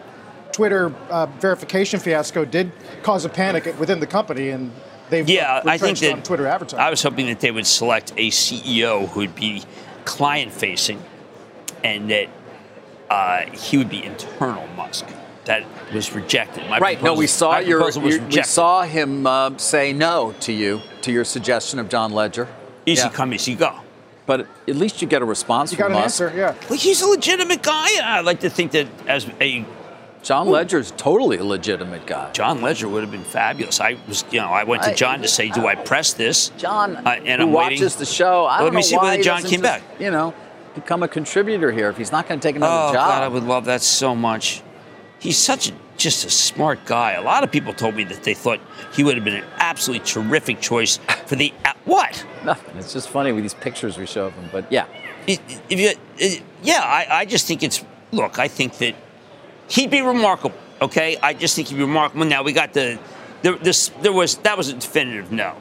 Speaker 1: Twitter uh, verification fiasco did cause a panic within the company, and they've
Speaker 3: Yeah, I think
Speaker 1: retrenched
Speaker 3: that
Speaker 1: on Twitter advertising.
Speaker 3: I was hoping that they would select a CEO who would be client facing, and that uh, he would be internal Musk. That was rejected. My
Speaker 2: Right. No, we saw your. your- we saw him uh, say no to you to your suggestion of John Legere.
Speaker 3: easy
Speaker 2: Yeah.
Speaker 3: come, easy go.
Speaker 2: But at least you get a response
Speaker 1: you
Speaker 2: from
Speaker 1: got an
Speaker 2: Musk.
Speaker 1: answer, yeah.
Speaker 3: Well, he's a legitimate guy. I like to think that as a
Speaker 2: John Legere's totally a legitimate guy.
Speaker 3: John Legere would have been fabulous. I was, you know, I went to
Speaker 2: I-
Speaker 3: John to say, "Do I press this?"
Speaker 2: John,
Speaker 3: Uh, and
Speaker 2: who
Speaker 3: I'm
Speaker 2: watches
Speaker 3: waiting.
Speaker 2: the show, I
Speaker 3: Let me see whether John came
Speaker 2: just,
Speaker 3: back.
Speaker 2: You know, become a contributor here if he's not going to take another
Speaker 3: Oh
Speaker 2: job.
Speaker 3: God, I would love that so much. He's such a, just a smart guy. A lot of people told me that they thought he would have been an absolutely terrific choice for the uh, what?
Speaker 2: Nothing. It's just funny with these pictures we show of him. But yeah,
Speaker 3: you, uh, yeah, I, I just think it's look. I think that he'd be remarkable. Okay, I just think he'd be remarkable. Now we got the there, this there was that was a definitive no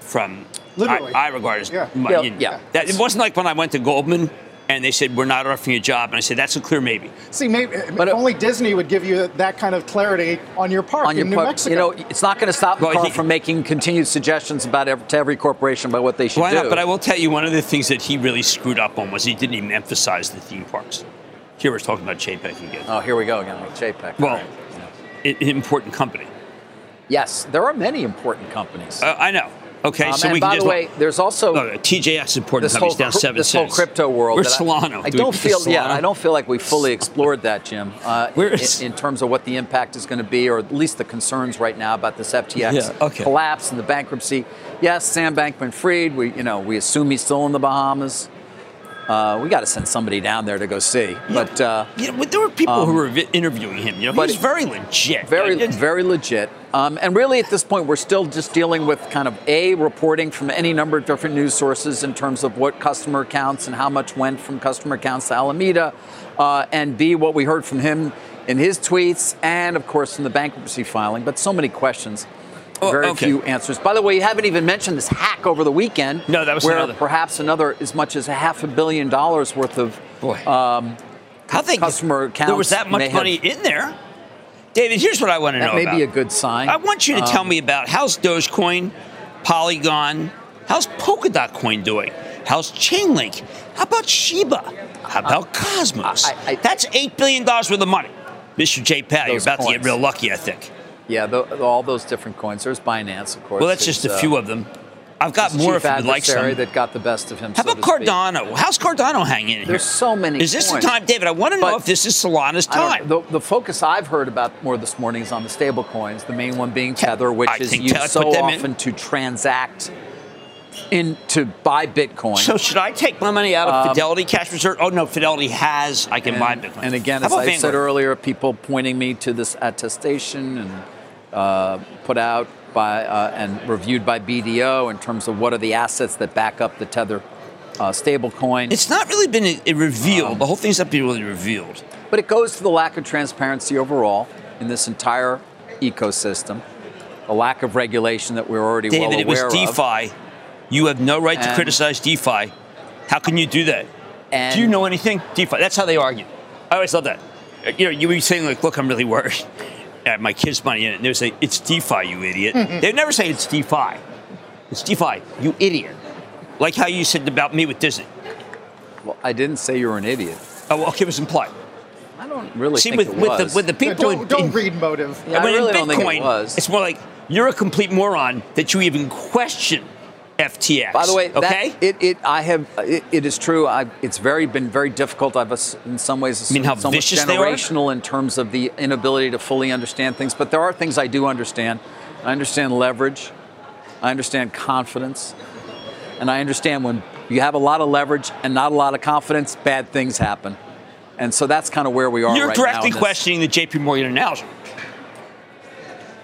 Speaker 3: from
Speaker 1: Literally.
Speaker 3: I, I regard as
Speaker 1: Yeah.
Speaker 3: my-
Speaker 2: Yeah,
Speaker 3: you know,
Speaker 2: yeah.
Speaker 3: That, it wasn't like when I went to Goldman and they said we're not offering you a job, and I said that's a clear maybe.
Speaker 1: See, maybe
Speaker 2: But
Speaker 1: if
Speaker 2: it-
Speaker 1: only Disney would give you that kind of clarity on your part
Speaker 2: on your
Speaker 1: in New
Speaker 2: part,
Speaker 1: Mexico.
Speaker 2: you know, it's not going to stop
Speaker 3: Well,
Speaker 2: Carl
Speaker 3: he-
Speaker 2: from making continued suggestions about every, to every corporation about what they should do.
Speaker 3: Why
Speaker 2: do.
Speaker 3: not? But I will tell you, one of the things that he really screwed up on was he didn't even emphasize the theme parks. Here we're talking about Chapek again.
Speaker 2: oh, here we go again with JPEG.
Speaker 3: well, i- an important company.
Speaker 2: yes, there are many important companies.
Speaker 3: Uh, I know. Okay,
Speaker 2: Um,
Speaker 3: so
Speaker 2: and
Speaker 3: we
Speaker 2: by
Speaker 3: can just
Speaker 2: the way, there's also
Speaker 3: no, no, TJX important companies
Speaker 2: whole,
Speaker 3: down seven
Speaker 2: this whole
Speaker 3: cents.
Speaker 2: crypto world.
Speaker 3: Where's Solana?
Speaker 2: I, I
Speaker 3: Do
Speaker 2: don't feel. Yeah, I don't feel like we fully explored that, Jim. Uh,
Speaker 3: Where
Speaker 2: in, in terms of what the impact is going to be, or at least the concerns right now about this FTX
Speaker 3: Yeah, okay.
Speaker 2: collapse and the bankruptcy. Yes, Sam Bankman-Fried. We, you know, we assume he's still in the Bahamas. Uh, we got to send somebody down there to go see. But uh,
Speaker 3: know, but there were people who
Speaker 2: Um,
Speaker 3: were vi- interviewing him. You know,
Speaker 2: but-
Speaker 3: was very legit.
Speaker 2: very,
Speaker 3: I
Speaker 2: very legit. Um, and really, at this point, we're still just dealing with kind of a reporting from any number of different news sources in terms of what customer accounts and how much went from customer accounts to Alameda, uh, and b what we heard from him in his tweets, and of course in the bankruptcy filing. But so many questions.
Speaker 3: Oh,
Speaker 2: Very
Speaker 3: okay.
Speaker 2: few answers. By the way, you haven't even mentioned this hack over the weekend.
Speaker 3: No, that was
Speaker 2: where
Speaker 3: another.
Speaker 2: perhaps another as much as a half a billion dollars worth of
Speaker 3: Boy.
Speaker 2: um,
Speaker 3: How they
Speaker 2: customer accounts.
Speaker 3: There was that much
Speaker 2: have-
Speaker 3: money in there. David, here's what I want to
Speaker 2: That
Speaker 3: know
Speaker 2: may
Speaker 3: about.
Speaker 2: be a good sign.
Speaker 3: I want you to tell
Speaker 2: Um,
Speaker 3: me about how's Dogecoin, Polygon, how's Polkadot coin doing? How's Chainlink? How about Shiba? How about Cosmos?
Speaker 2: I- I-
Speaker 3: That's eight billion dollars worth of money, Mr. J. Pat. You're about to get real lucky, I think.
Speaker 2: Yeah, the, all those different coins. There's Binance, of course.
Speaker 3: Well, that's just a
Speaker 2: uh,
Speaker 3: few of them. I've got more if you'd like some.
Speaker 2: that got the best of him.
Speaker 3: How
Speaker 2: so
Speaker 3: about
Speaker 2: to speak.
Speaker 3: Cardano? How's Cardano hanging in here?
Speaker 2: There's so many.
Speaker 3: Is this the time, David? I want to know
Speaker 2: But-
Speaker 3: if this is Solana's time.
Speaker 2: The, the focus I've heard about more this morning is on the stable coins. The main one being Tether, which
Speaker 3: I
Speaker 2: is used
Speaker 3: Tether-
Speaker 2: so
Speaker 3: them in.
Speaker 2: often to transact in to buy Bitcoin.
Speaker 3: So should I take my money out of
Speaker 2: Um,
Speaker 3: Fidelity Cash Reserve? Oh no, Fidelity has. I can
Speaker 2: and,
Speaker 3: buy Bitcoin.
Speaker 2: and again,
Speaker 3: How
Speaker 2: as I said earlier, people pointing me to this attestation and uh, put out by uh, and reviewed by BDO in terms of what are the assets that back up the Tether uh, stable coin.
Speaker 3: It's not really been uh, revealed.
Speaker 2: Um,
Speaker 3: the whole thing's not been really revealed.
Speaker 2: But it goes to the lack of transparency overall in this entire ecosystem, the lack of regulation that we're already
Speaker 3: David,
Speaker 2: well
Speaker 3: it was
Speaker 2: aware of.
Speaker 3: DeFi. You have no right to criticize DeFi. How can you do that?
Speaker 2: And
Speaker 3: do you know anything? DeFi. That's how they argue. I always love that. You know, you were saying like, "Look, I'm really worried." I have my kids' money in it. And they would say, "It's DeFi, you idiot." Mm-hmm. They'd never say it's DeFi. It's DeFi, you idiot. Like how you said about me with Disney.
Speaker 2: Well, I didn't say you were an idiot.
Speaker 3: Oh, well, okay, it was implied.
Speaker 2: I don't really
Speaker 3: See,
Speaker 2: think
Speaker 3: with,
Speaker 2: it
Speaker 3: with the with the people
Speaker 1: don't,
Speaker 3: in,
Speaker 1: don't
Speaker 3: in-
Speaker 1: read motive.
Speaker 2: Yeah, I
Speaker 3: when in
Speaker 2: really don't think it
Speaker 3: Bitcoin,
Speaker 2: was.
Speaker 3: It's more like you're a complete moron that you even question FTX.
Speaker 2: By the way, that-
Speaker 3: okay.
Speaker 2: it, it I have it, it is true. I, it's very been very difficult. I've uh, ass- in some ways
Speaker 3: You mean how
Speaker 2: somewhat
Speaker 3: vicious they are?
Speaker 2: generational in terms of the inability to fully understand things. But there are things I do understand. I understand leverage. I understand confidence, and I understand when you have a lot of leverage and not a lot of confidence, bad things happen. And so that's kind of where we are
Speaker 3: You're
Speaker 2: right now.
Speaker 3: directly
Speaker 2: in
Speaker 3: questioning the JP Morgan analogy.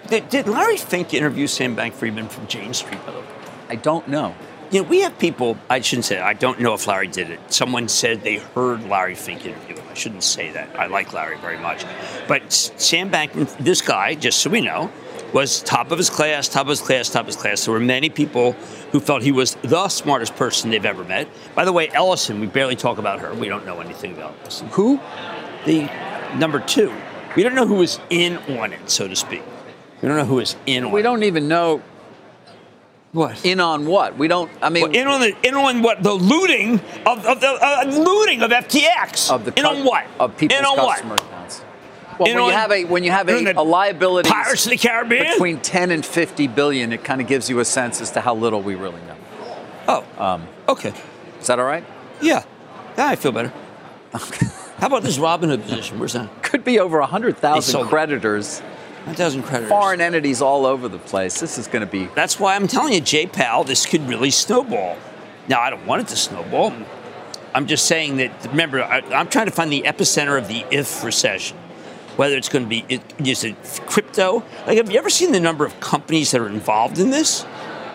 Speaker 3: Did, did Larry Fink interview Sam Bank Friedman from Jane Street, by the way?
Speaker 2: I don't know.
Speaker 3: You know, we have people, I shouldn't say, I don't know if Larry did it. Someone said they heard Larry Fink interview him. I shouldn't say that. I like Larry very much. But Sam Bankman, this guy, just so we know, was top of his class, top of his class, top of his class. There were many people who felt he was the smartest person they've ever met. By the way, Ellison, we barely talk about her. We don't know anything about Ellison.
Speaker 2: Who?
Speaker 3: The number two, we don't know who was in on it, so to speak. We don't know who was in on it.
Speaker 2: We don't even know
Speaker 3: What?
Speaker 2: in on what. We don't. I mean,
Speaker 3: Well, in on the in on what the looting of, of the uh, looting of FTX.
Speaker 2: of the
Speaker 3: in on what
Speaker 2: of people's
Speaker 3: in on
Speaker 2: customer
Speaker 3: what?
Speaker 2: accounts. Well,
Speaker 3: In
Speaker 2: when you have a when you have a, a liability
Speaker 3: Pirates of the Caribbean.
Speaker 2: between 10 and 50 billion, it kind of gives you a sense as to how little we really know.
Speaker 3: oh,
Speaker 2: Um,
Speaker 3: okay,
Speaker 2: is that all right?
Speaker 3: yeah, yeah, I feel better. How about this Robin Hood position? Where's that?
Speaker 2: Could be over
Speaker 3: They
Speaker 2: 100,000
Speaker 3: creditors. it.
Speaker 2: Creditors,
Speaker 3: Nine thousand creditors.
Speaker 2: foreign entities all over the place. This is going to be.
Speaker 3: That's why I'm telling you, Jay Powell, this could really snowball. Now, I don't want it to snowball. I'm just saying that, remember, I, I'm trying to find the epicenter of the if recession. Whether it's going to be, it, is it crypto? Like, have you ever seen the number of companies that are involved in this?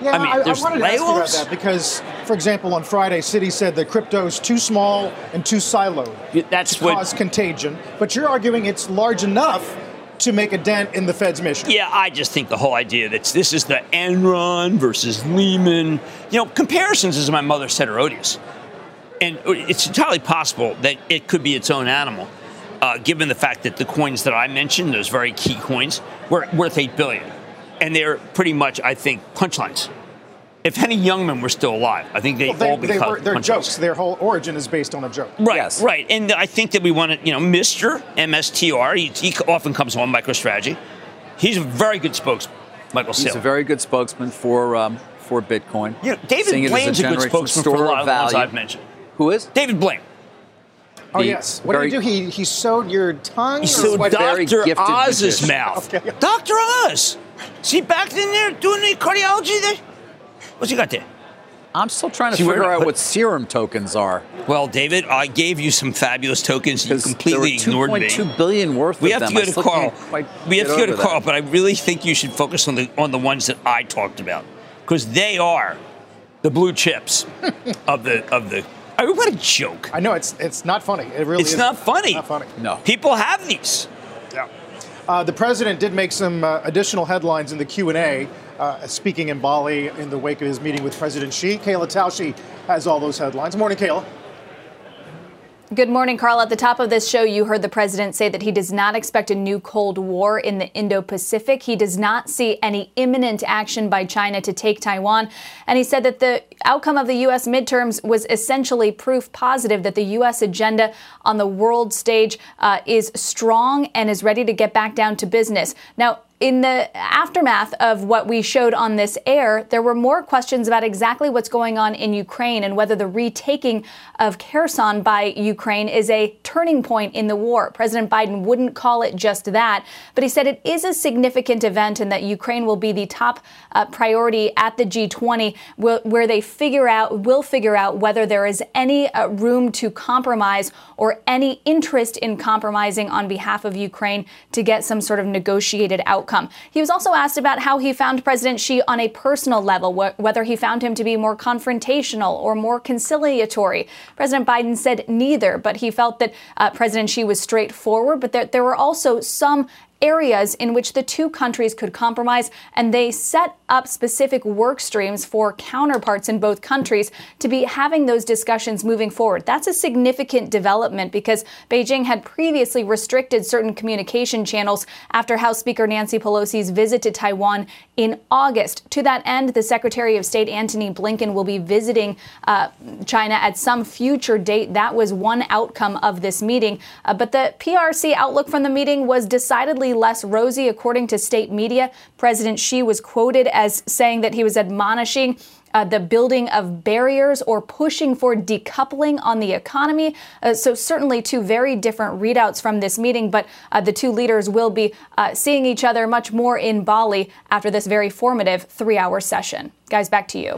Speaker 1: Yeah,
Speaker 3: I mean, there's
Speaker 1: wanted to ask you about that because, for example, on Friday, Citi said that crypto is too small and too siloed
Speaker 3: That's
Speaker 1: to
Speaker 3: what.
Speaker 1: cause contagion. But you're arguing it's large enough to make a dent in the Fed's mission.
Speaker 3: Yeah, I just think the whole idea that this is the Enron versus Lehman, you know, comparisons, as my mother said, are odious. And it's entirely possible that it could be its own animal, uh, given the fact that the coins that I mentioned, those very key coins, were worth eight billion, and they're pretty much, I think, punchlines. If Henny Youngman were still alive, I think they
Speaker 1: Well, they,
Speaker 3: all
Speaker 1: they
Speaker 3: become
Speaker 1: were, they're
Speaker 3: punchlines.
Speaker 1: jokes. Their whole origin is based on a joke.
Speaker 3: Right,
Speaker 2: Yes.
Speaker 3: right. And I think that we want to, you know, Mr. MSTR, he, he often comes on MicroStrategy. He's a very good spokesman, Michael
Speaker 2: He's
Speaker 3: Saylor.
Speaker 2: a very good spokesman for um, for Bitcoin.
Speaker 3: You know, David
Speaker 2: seeing it as
Speaker 3: Blaine's a, good spokesman for a lot of the ones. I've mentioned.
Speaker 2: Who is?
Speaker 3: David Blaine.
Speaker 1: Oh
Speaker 2: The
Speaker 1: yes. What
Speaker 2: very-
Speaker 1: did he do? He he sewed your tongue.
Speaker 3: He sewed
Speaker 2: quite a
Speaker 3: Dr.
Speaker 2: gifted
Speaker 3: Oz's
Speaker 2: magician.
Speaker 3: mouth.
Speaker 1: Okay.
Speaker 3: Dr. Oz. Is See back in there doing the cardiology there? What's you got there?
Speaker 2: I'm still trying to
Speaker 3: See,
Speaker 2: figure
Speaker 3: not-
Speaker 2: out what serum tokens are.
Speaker 3: Well, David, I gave you some fabulous tokens. You completely
Speaker 2: there were
Speaker 3: ignored me.
Speaker 2: 2.2 billion worth
Speaker 3: We
Speaker 2: of
Speaker 3: have to go to Carl. We have to go to
Speaker 2: over
Speaker 3: Carl,
Speaker 2: that.
Speaker 3: but I really think you should focus on the on the ones that I talked about because they are the blue chips of the of the. I mean, what a joke!
Speaker 1: I know it's it's not funny. It really
Speaker 3: It's
Speaker 1: is
Speaker 3: not funny.
Speaker 1: Not funny.
Speaker 2: No.
Speaker 3: People have these.
Speaker 1: Uh, the president did make some uh, additional headlines in the Q&A, uh, speaking in Bali in the wake of his meeting with President Xi. Kayla Tausche has all those headlines. Morning, Kayla.
Speaker 8: Good morning, Carl. At the top of this show, you heard the president say that he does not expect a new Cold War in the Indo Pacific. He does not see any imminent action by China to take Taiwan. And he said that the outcome of the U.S. midterms was essentially proof positive that the U.S. agenda on the world stage uh, is strong and is ready to get back down to business. Now, in the aftermath of what we showed on this air, there were more questions about exactly what's going on in Ukraine and whether the retaking of Kherson by Ukraine is a turning point in the war. President Biden wouldn't call it just that, but he said it is a significant event and that Ukraine will be the top uh, priority at the G20, where they figure out will figure out whether there is any uh, room to compromise or any interest in compromising on behalf of Ukraine to get some sort of negotiated outcome. He was also asked about how he found President Xi on a personal level, wh- whether he found him to be more confrontational or more conciliatory. President Biden said neither, but he felt that uh, President Xi was straightforward, but that there were also some areas in which the two countries could compromise, and they set up specific work streams for counterparts in both countries to be having those discussions moving forward. That's a significant development because Beijing had previously restricted certain communication channels after House Speaker Nancy Pelosi's visit to Taiwan in August. To that end, the Secretary of State Antony Blinken will be visiting uh, China at some future date. That was one outcome of this meeting. Uh, but the PRC outlook from the meeting was decidedly less rosy, according to state media. President Xi was quoted as saying that he was admonishing uh, the building of barriers or pushing for decoupling on the economy. Uh, so, certainly, two very different readouts from this meeting, but uh, the two leaders will be uh, seeing each other much more in Bali after this very formative three hour session. Guys, back to you.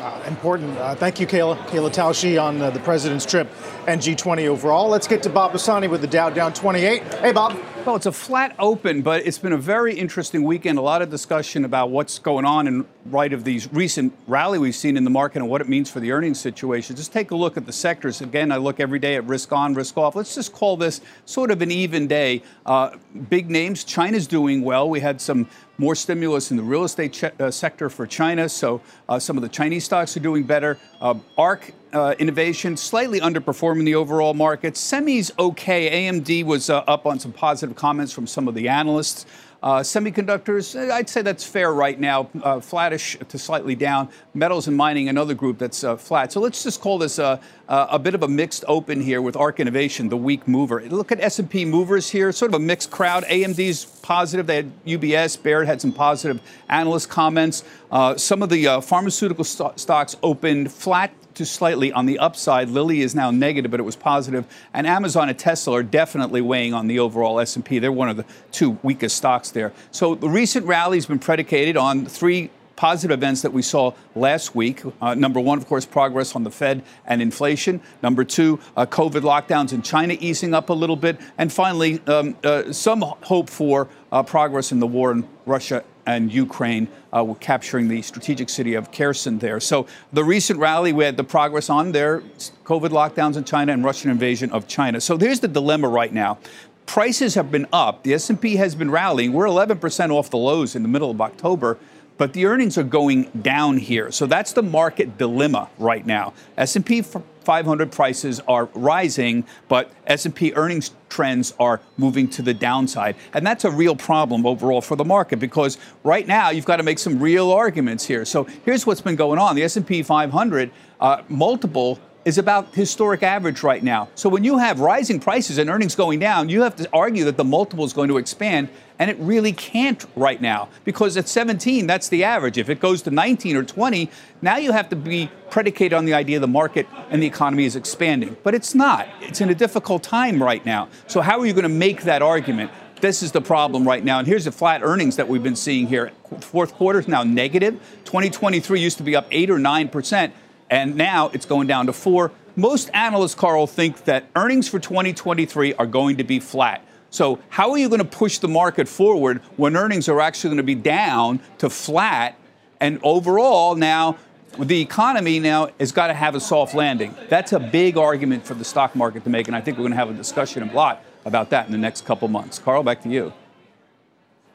Speaker 1: Uh, important. Uh, thank you, Kayla. Kayla Tausche on uh, the president's trip and G20 overall. Let's get to Bob Pisani with the Dow down 28. Hey, Bob.
Speaker 9: Well, it's a flat open, but it's been a very interesting weekend. A lot of discussion about what's going on in light of these recent rally we've seen in the market and what it means for the earnings situation. Just take a look at the sectors. Again, I look every day at risk on, risk off. Let's just call this sort of an even day. Uh, big names. China's doing well. We had some more stimulus in the real estate ch- uh, sector for China, so uh, some of the Chinese stocks are doing better. Uh, ARK uh, innovation slightly underperforming the overall market. Semis okay. AMD was uh, up on some positive comments from some of the analysts. Uh, semiconductors, eh, I'd say that's fair right now, uh, flattish to slightly down. Metals and mining, another group that's uh, flat. So let's just call this a, a bit of a mixed open here with ARK Innovation, the weak mover. Look at S&P movers here, sort of a mixed crowd. AMD's positive. They had UBS, Baird had some positive analyst comments. Uh, some of the uh, pharmaceutical st- stocks opened flat to slightly on the upside. Lilly is now negative, but it was positive. And Amazon and Tesla are definitely weighing on the overall S&P. They're one of the two weakest stocks there. So the recent rally has been predicated on three positive events that we saw last week. Uh, number one, of course, progress on the Fed and inflation. Number two, uh, COVID lockdowns in China easing up a little bit. And finally, um, uh, some hope for uh, progress in the war in Russia and Ukraine. Uh, we're capturing the strategic city of Kherson there. So the recent rally, we had the progress on there, COVID lockdowns in China and Russian invasion of China. So there's the dilemma right now. Prices have been up. The S&P has been rallying. We're 11% off the lows in the middle of October but the earnings are going down here. So that's the market dilemma right now. S&P 500 prices are rising, but S&P earnings trends are moving to the downside. And that's a real problem overall for the market because right now you've got to make some real arguments here. So here's what's been going on. The S&P 500 uh, multiple is about historic average right now. So when you have rising prices and earnings going down, you have to argue that the multiple is going to expand, and it really can't right now because at 17, that's the average. If it goes to 19 or 20, now you have to be predicated on the idea the market and the economy is expanding. But it's not. It's in a difficult time right now. So how are you going to make that argument? This is the problem right now. And here's the flat earnings that we've been seeing here. Fourth quarter is now negative. 2023 used to be up 8 or 9 percent and now it's going down to four. Most analysts, Carl, think that earnings for 2023 are going to be flat. So, how are you going to push the market forward when earnings are actually going to be down to flat? And overall, now the economy now has got to have a soft landing. That's a big argument for the stock market to make, and I think we're going to have a discussion a lot about that in the next couple months. Carl, back to you.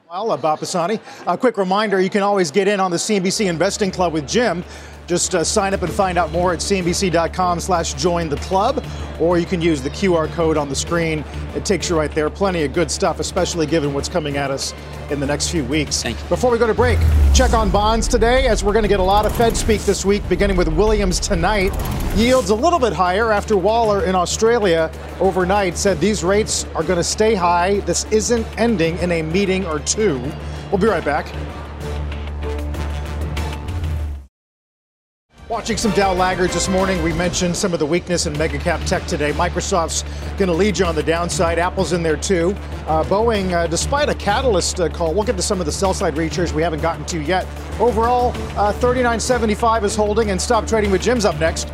Speaker 1: Well, uh, Bob Pisani, a quick reminder you can always get in on the CNBC Investing Club with Jim. Just uh, sign up and find out more at cnbc.com slash join the club, or you can use the QR code on the screen. It takes you right there. Plenty of good stuff, especially given what's coming at us in the next few weeks. Before we go to break, check on bonds today, as we're going to get a lot of Fed speak this week, beginning with Williams tonight. Yields a little bit higher after Waller in Australia overnight said these rates are going to stay high. This isn't ending in a meeting or two. We'll be right back. Watching some Dow laggards this morning, we mentioned some of the weakness in mega cap tech today. Microsoft's going to lead you on the downside. Apple's in there too. Uh, Boeing, uh, despite a catalyst uh, call, we'll get to some of the sell side research we haven't gotten to yet. Overall, uh, 39.75 is holding, and stop trading with Jim's up next.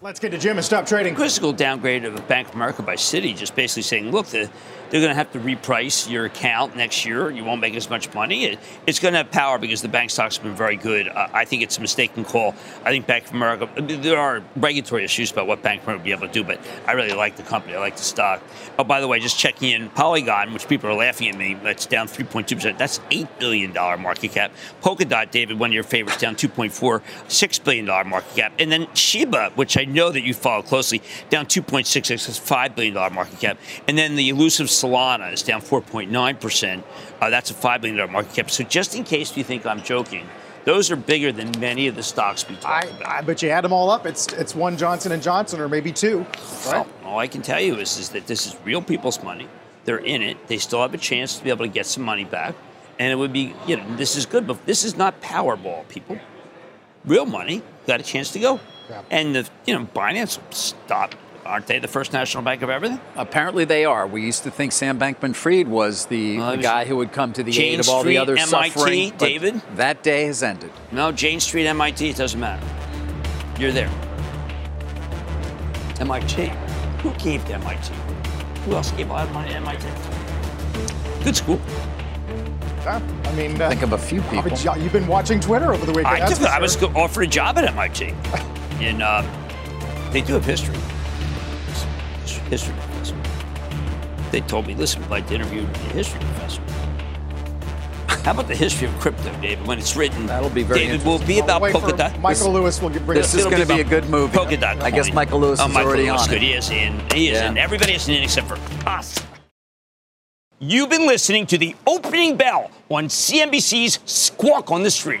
Speaker 1: Let's get to Jim and stop trading.
Speaker 3: Critical downgrade of Bank of America by Citi, just basically saying, look, the, they're going to have to reprice your account next year. You won't make as much money. It, it's going to have power because the bank stocks have been very good. Uh, I think it's a mistaken call. I think Bank of America, there are regulatory issues about what Bank of America be able to do, but I really like the company. I like the stock. Oh, by the way, just checking in, Polygon, which people are laughing at me, that's down 3.2%. That's $8 billion market cap. Polkadot, David, one of your favorites, down 2.4, $6 billion market cap. And then Shiba, which I know that you follow closely, down 2.66, that's $5 billion market cap. And then the elusive Solana is down 4.9%. Uh, that's a $5 billion market cap. So just in case you think I'm joking, those are bigger than many of the stocks we talk
Speaker 1: I,
Speaker 3: about.
Speaker 1: I bet you add them all up, it's it's one Johnson and Johnson or maybe two. Right?
Speaker 3: Well, all I can tell you is, is that this is real people's money. They're in it. They still have a chance to be able to get some money back. And it would be, you know, this is good, but this is not Powerball, people. Real money got a chance to go.
Speaker 1: Yeah.
Speaker 3: And the, you know, Binance will stop. Aren't they the first national bank of everything?
Speaker 2: Apparently they are. We used to think Sam Bankman-Fried was the,
Speaker 3: Well,
Speaker 2: the
Speaker 3: was
Speaker 2: guy who would come to the
Speaker 3: Jane
Speaker 2: aid of all
Speaker 3: Street,
Speaker 2: the other
Speaker 3: MIT,
Speaker 2: suffering. but
Speaker 3: David?
Speaker 2: That day has ended.
Speaker 3: No, Jane Street, MIT, it doesn't matter. You're there. MIT. Who gave to MIT? Who else gave a lot money to MIT? Good school.
Speaker 1: Yeah, I mean, uh,
Speaker 2: Think of a few people.
Speaker 1: you've been watching Twitter over the weekend.
Speaker 3: I,
Speaker 1: that's
Speaker 3: took, I was offered a job at MIT. And uh, they do have history. History professor. They told me, listen, we'd like to interview the history professor. How about the history of crypto, David? When it's written,
Speaker 2: That'll be very
Speaker 3: David will be
Speaker 1: I'll
Speaker 3: about
Speaker 1: wait for
Speaker 3: Polkadot.
Speaker 1: Michael Lewis will get, bring
Speaker 2: This
Speaker 1: us
Speaker 2: is going to be a good movie.
Speaker 3: Polkadot
Speaker 2: I guess. Michael Lewis
Speaker 3: oh,
Speaker 2: is
Speaker 3: Michael
Speaker 2: already
Speaker 3: Lewis,
Speaker 2: on
Speaker 3: good.
Speaker 2: it.
Speaker 3: He is in. He is
Speaker 2: Yeah.
Speaker 3: in. Everybody is in except for us. You've been listening to the opening bell on CNBC's Squawk on the Street.